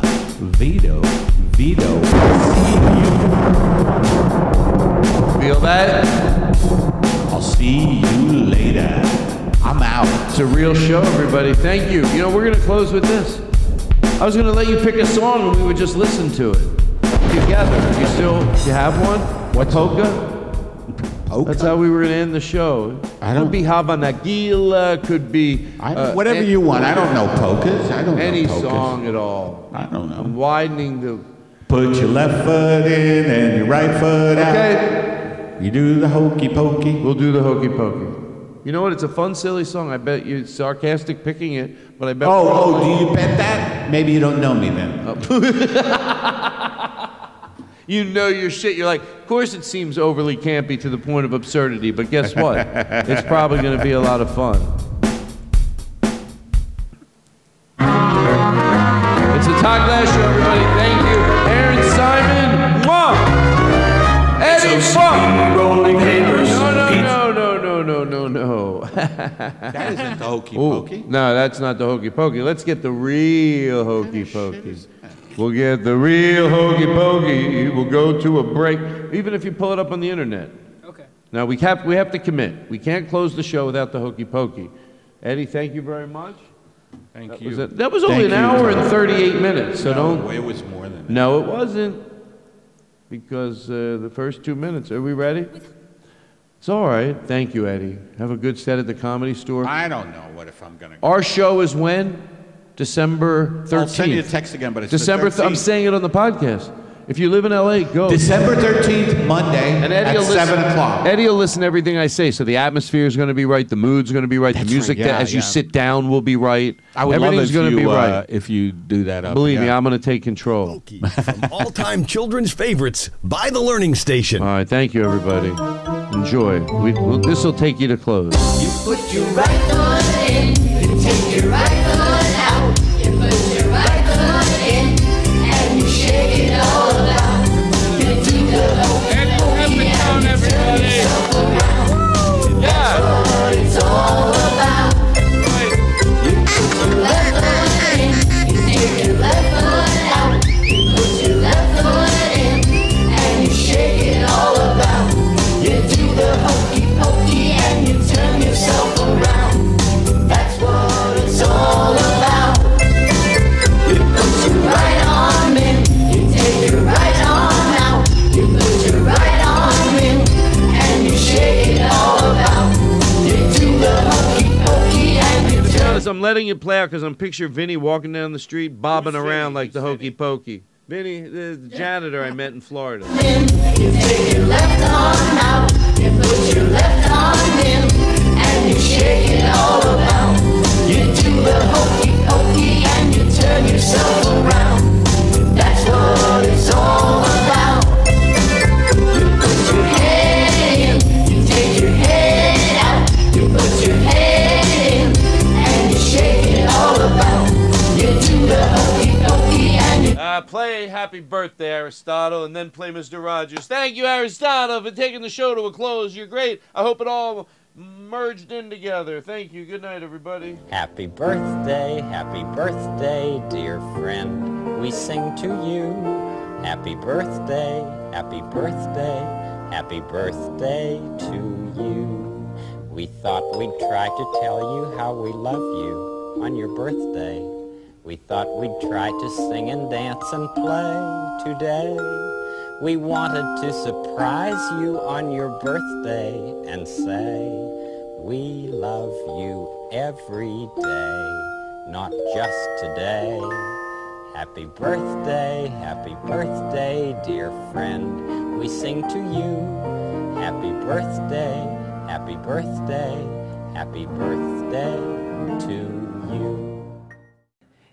Vito, Vito. See you. Feel that? I'll see you later. I'm out. It's a real show, everybody. Thank you. You know, we're to close with this. I was to let you pick a song and we would just listen to it together. You still, you have one? What polka? That's how we were to end the show. I don't Could be Hava Nagila, could be uh, whatever an- you want. I don't know polkas. I don't know any polkas. song at all. I don't know. I'm widening the. Put your left foot in and your right foot out. Okay. You do the hokey pokey. We'll do the hokey pokey. You know what? It's a fun, silly song. I bet you're sarcastic picking it, but I bet. Oh, oh, do you bet that? Maybe you don't know me then. *laughs* You know your shit. You're like, of course it seems overly campy to the point of absurdity, but guess what? *laughs* it's probably going to be a lot of fun. It's a Todd Glass show, everybody. Thank you. Aaron Simon. Mwah! Eddie Funk. Rolling papers. No, no, no, no, no, no, no, *laughs* no. That isn't the hokey Ooh, pokey. No, that's not the hokey pokey. Let's get the real hokey pokey. We'll get the real hokey pokey. We'll go to a break, even if you pull it up on the internet. Okay. Now we have we have to commit. We can't close the show without the hokey pokey. Eddie, thank you very much. Thank That you. was, it. That was only Thank an you, hour and 38 minutes, so No, don't. it was more than that. No, it wasn't. Because uh, the first two minutes. Are we ready? It's all right. Thank you, Eddie. Have a good set at the comedy store. I don't know what if I'm gonna. Our show is when? December 13th. I'll send you a text again, but it's December. Th- I'm saying it on the podcast. If you live in LA, go. December 13th, Monday And Eddie at will listen, 7 o'clock. Eddie will listen to everything I say. So the atmosphere is going to be right, the mood's going to be right, That's the music right, yeah, that as you sit down will be right. I would Everything's love if gonna you, be uh, right. if you do that up. Believe me. I'm going to take control. From all-time children's favorites by the Learning Station. All right, thank you, everybody. Enjoy. We, well, this will take you to close. Put your right foot in, you take your right foot out. You put your right letting it play out because I'm picture Vinny walking down the street, bobbing around like the hokey pokey. Vinny, the the janitor I met in Florida. You take your left arm out, you put your left arm in, and you shake it all about. You do the hokey pokey and you turn yourself around. That's what it's all about. Uh, play Happy Birthday, Aristotle, and then play Mr. Rogers. Thank you, Aristotle, for taking the show to a close. You're great. I hope it all merged in together. Thank you. Good night, everybody. Happy birthday, happy birthday, dear friend. We sing to you. Happy birthday, happy birthday, happy birthday to you. We thought we'd try to tell you how we love you on your birthday. We thought we'd try to sing and dance and play today. We wanted to surprise you on your birthday and say, we love you every day, not just today. Happy birthday, happy birthday, dear friend. We sing to you. Happy birthday, happy birthday, happy birthday to you.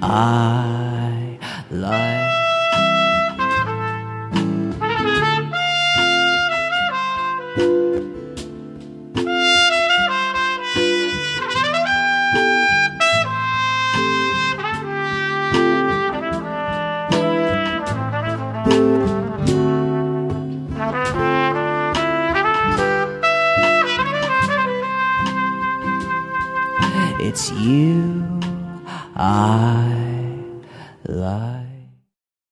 I like. It's you I.